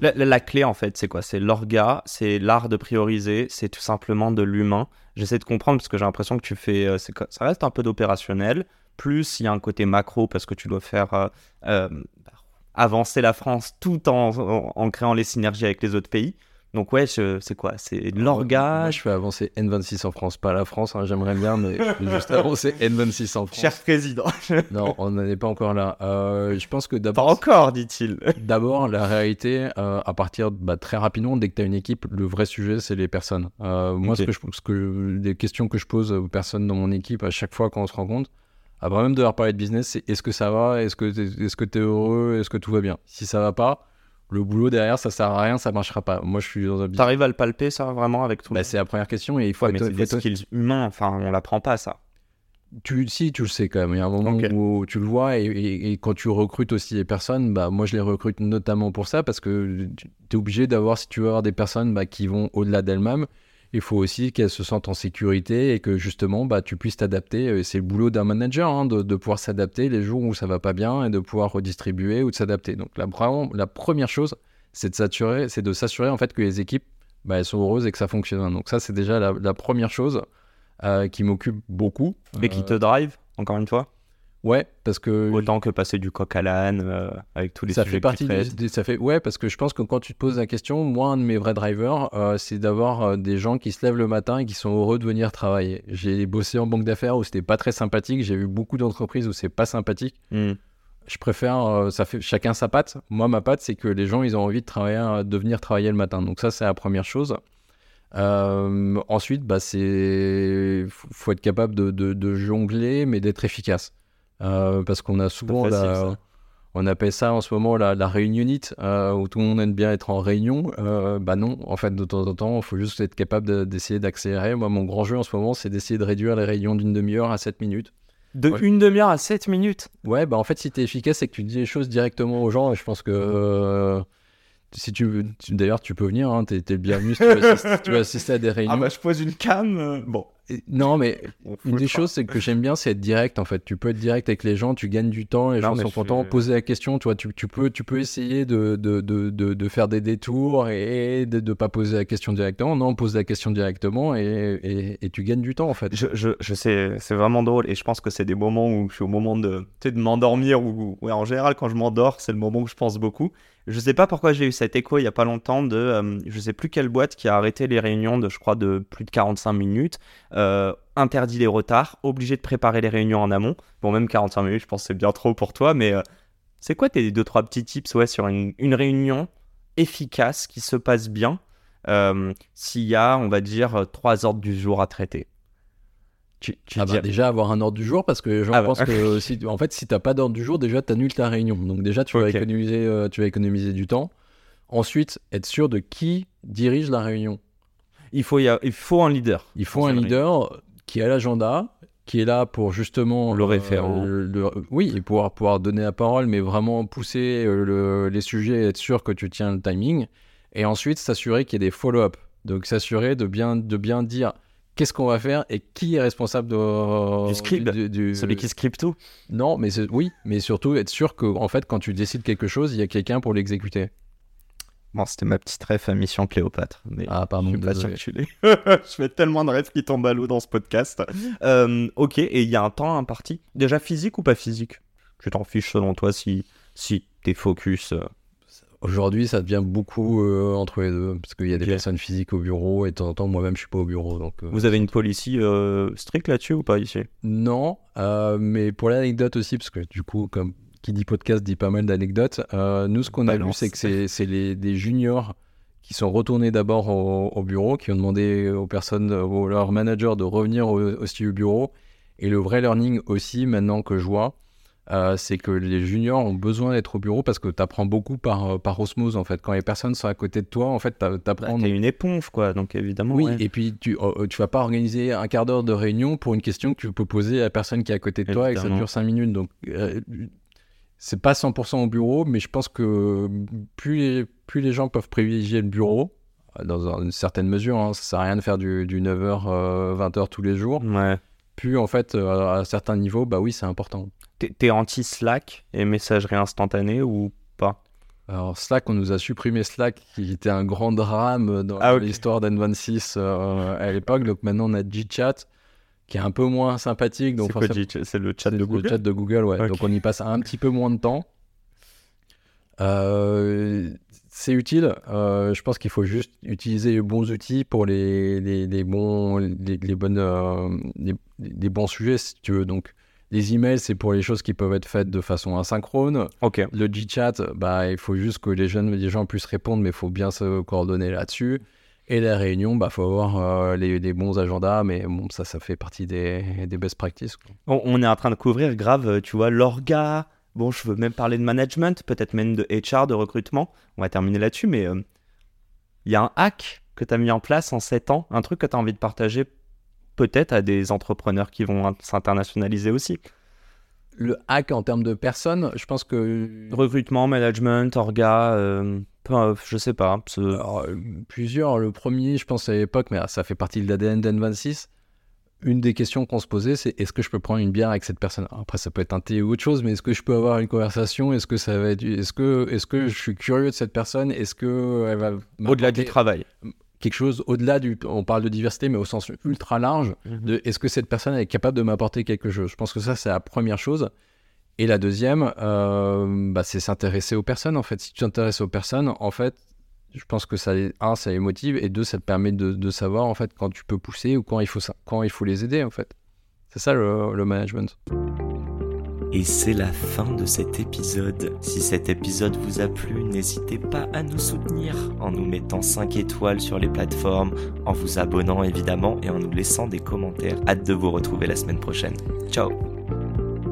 La, clé, en fait, c'est quoi? C'est l'orga, c'est l'art de prioriser, c'est tout simplement de l'humain. J'essaie de comprendre parce que j'ai l'impression que tu fais. euh, ça reste un peu d'opérationnel. Plus, il y a un côté macro parce que tu dois faire euh, euh, avancer la France tout en, en créant les synergies avec les autres pays. Donc, ouais, c'est quoi? C'est de Moi, l'orga. je fais avancer N26 en France, pas la France, hein, j'aimerais bien, mais juste avancer N26 en France. Cher président. Non, on n'en est pas encore là. Euh, je pense que Pas d'abord, encore, dit-il. d'abord la réalité, euh, à partir bah, très rapidement, dès que tu as une équipe, le vrai sujet, c'est les personnes. Euh, moi, ce que je, ce que, les questions que je pose aux personnes dans mon équipe à chaque fois quand on se rencontre, avant même de leur parler de business, c'est est-ce que ça va? Est-ce que tu est-ce que es heureux? Est-ce que tout va bien? Si ça va pas, le boulot derrière, ça sert à rien, ça marchera pas. Moi, je suis dans un business. T'arrives à le palper, ça, vraiment, avec tout Bah, c'est la première question et il faut Ouais, mais être- c'est des être- skills humains. Enfin, on l'apprend pas, ça. Tu, si, tu le sais quand même. Il y a un moment où tu le vois et, et- et quand tu recrutes aussi les personnes, bah, moi je les recrute notamment pour ça parce que tu es obligé d'avoir, si tu veux avoir des personnes bah, qui vont au-delà d'elles-mêmes, il faut aussi qu'elles se sentent en sécurité et que justement bah, tu puisses t'adapter. C'est le boulot d'un manager hein, de, de pouvoir s'adapter les jours où ça va pas bien et de pouvoir redistribuer ou de s'adapter. Donc la, vraiment, la première chose, c'est de s'assurer, c'est de s'assurer en fait que les équipes bah, elles sont heureuses et que ça fonctionne. Donc ça c'est déjà la, la première chose euh, qui m'occupe beaucoup. Et qui Euh, te drive, encore une fois? Ouais, parce que Autant que passer du coq à l'âne, euh, avec tous les ça sujets fait que tu partie des, ça fait ouais parce que je pense que quand tu te poses la question, moi un de mes vrais drivers, euh, c'est d'avoir euh, des gens qui se lèvent le matin et qui sont heureux de venir travailler. J'ai bossé en banque d'affaires où c'était pas très sympathique, j'ai vu beaucoup d'entreprises où c'est pas sympathique. Hmm. Je préfère ça fait chacun sa patte. Moi ma patte c'est que les gens ils ont envie de travailler de venir travailler le matin. Donc ça c'est la première chose. Ensuite bah c'est faut faut être capable de, de- de jongler mais d'être efficace. Euh, parce qu'on a souvent facile, la- ça. on appelle ça en ce moment la, la réunionite, euh, où tout le monde aime bien être en réunion. Euh, bah non, en fait, de temps en temps, il faut juste être capable de- d'essayer d'accélérer. Moi, mon grand jeu en ce moment, c'est d'essayer de réduire les réunions d'une demi-heure à 7 minutes. De Ouais. une demi-heure à 7 minutes? Ouais, bah en fait, si tu es efficace et que tu dis les choses directement aux gens, je pense que. euh, si tu veux, d'ailleurs, tu peux venir, hein, t'es le bienvenu si tu veux, assister, si tu veux assister à des réunions. Ah bah je pose une cam. euh, Bon. Non, mais Une des choses, c'est que j'aime bien, c'est être direct en fait. Tu peux être direct avec les gens, tu gagnes du temps, les Non, gens sont contents. Poser la question, tu vois, tu, tu peux, tu peux essayer de, de, de, de, faire des détours et de ne pas poser la question directement. Non, pose la question directement et, et, et tu gagnes du temps en fait. Je, je, je sais, c'est vraiment drôle et je pense que c'est des moments où je suis au moment de, tu sais, de m'endormir ou en général quand je m'endors, c'est le moment où je pense beaucoup. Je sais pas pourquoi j'ai eu cet écho il y a pas longtemps de, euh, je sais plus quelle boîte qui a arrêté les réunions de, je crois, de plus de 45 minutes, euh, interdit les retards, obligé de préparer les réunions en amont. Bon, même 45 minutes, je pense que c'est bien trop pour toi, mais euh, c'est quoi tes deux trois petits tips ouais, sur une, une réunion efficace qui se passe bien euh, s'il y a, on va dire, euh, trois ordres du jour à traiter? Tu, tu Ah bah, déjà avoir un ordre du jour parce que gens Ah bah. pensent que si, en fait, si t'as pas d'ordre du jour, déjà t'annules ta réunion. Donc déjà tu vas Ok. économiser, euh, tu vas économiser du temps. Ensuite, être sûr de qui dirige la réunion. Il, faut y a- il faut un leader. Il faut un leader qui a l'agenda, qui est là pour justement Le euh, référent. le- oui, et pouvoir pouvoir donner la parole, mais vraiment pousser euh, le- les sujets, et être sûr que tu tiens le timing, et ensuite s'assurer qu'il y ait des follow-up. Donc s'assurer de bien de bien dire qu'est-ce qu'on va faire et qui est responsable de, Du scribe. du- du- Celui qui script tout. Non, mais oui, mais surtout être sûr que en fait quand tu décides quelque chose, il y a quelqu'un pour l'exécuter. Bon, c'était ma petite ref à Mission Cléopâtre. Mais Ah pardon, je suis pas sûr désolé. que tu l'aies. je fais tellement de rêves qui tombent à l'eau dans ce podcast. Euh, ok, et il y a un temps imparti. Déjà physique ou pas physique? Tu t'en fiches selon toi si, si t'es focus. euh, Aujourd'hui, ça devient beaucoup euh, entre les deux, parce qu'il y a des personnes physiques au bureau, et de temps en temps, moi-même, je suis pas au bureau. Donc, euh, Vous avez une policy euh, stricte là-dessus ou pas ici? Non, mais pour l'anecdote aussi, parce que du coup, comme qui dit podcast dit pas mal d'anecdotes, euh, nous, ce qu'on a vu, c'est que c'est les, des juniors qui sont retournés d'abord au, au bureau, qui ont demandé aux personnes, aux leurs managers de revenir au- aussi au bureau. Et le vrai learning aussi, maintenant que je vois, euh, c'est que les juniors ont besoin d'être au bureau parce que tu apprends beaucoup par, euh, par osmose en fait. Quand les personnes sont à côté de toi, en fait, tu Bah, apprends. t'es une éponge, quoi, donc évidemment. oui, ouais. et puis tu, euh, tu vas pas organiser un quart d'heure de réunion pour une question que tu peux poser à la personne qui est à côté de toi et que ça dure 5 minutes. Donc, euh, c'est pas 100% au bureau, mais je pense que plus les, plus les gens peuvent privilégier le bureau, euh, dans une certaine mesure, hein, ça sert à rien de faire du, du 9h, 20h tous les jours, Ouais. plus en fait, euh, à certains niveaux, bah oui, c'est important. T'es- anti-Slack et messagerie instantanée ou pas? Alors Slack, on nous a supprimé Slack, qui était un grand drame dans Ah, l'histoire d'N26 euh, à l'époque. Donc maintenant, on a GChat, qui est un peu moins sympathique. Donc C'est C'est le chat de le Google? chat de Google, ouais. Ok. Donc on y passe un petit peu moins de temps. Euh, c'est utile. Euh, je pense qu'il faut juste utiliser les bons outils pour les, les, les bons, les, les bonnes, euh, les, bons sujets, si tu veux. Donc, les emails, c'est pour les choses qui peuvent être faites de façon asynchrone. Le Gchat, bah, il faut juste que les jeunes, les gens puissent répondre, mais il faut bien se coordonner là-dessus. Et la réunion, bah, faut avoir euh, les, les bons agendas, mais bon, ça, ça fait partie des, des best practices. On, on est en train de couvrir grave, euh, tu vois, l'orga. Bon, je veux même parler de management, peut-être même de HR, de recrutement. On va terminer là-dessus, mais euh, il y a un hack que tu as mis en place en 7 ans, un truc que tu as envie de partager peut-être à des entrepreneurs qui vont s'internationaliser aussi? Le hack en termes de personnes, je pense que Recrutement, management, orga, euh, euh, je sais pas. ce- Alors, euh, plusieurs. Le premier, je pense à l'époque, mais ça fait partie de l'ADN d'N26. Une des questions qu'on se posait, c'est est-ce que je peux prendre une bière avec cette personne Après, ça peut être un thé ou autre chose, mais est-ce que je peux avoir une conversation? Est-ce que ça va être Est-ce que est-ce que je suis curieux de cette personne? Est-ce que elle va Au-delà du travail. quelque chose au-delà du On parle de diversité, mais au sens ultra large. De est-ce que cette personne est capable de m'apporter quelque chose? Je pense que ça, c'est la première chose. Et la deuxième, euh, bah, c'est s'intéresser aux personnes. En fait, si tu t'intéresses aux personnes, en fait, je pense que ça, un, ça les motive, et deux, ça te permet de, de savoir en fait quand tu peux pousser ou quand il faut quand il faut les aider. En fait, c'est ça le, le management. Et c'est la fin de cet épisode. Si cet épisode vous a plu, n'hésitez pas à nous soutenir en nous mettant 5 étoiles sur les plateformes, en vous abonnant évidemment et en nous laissant des commentaires. Hâte de vous retrouver la semaine prochaine. Ciao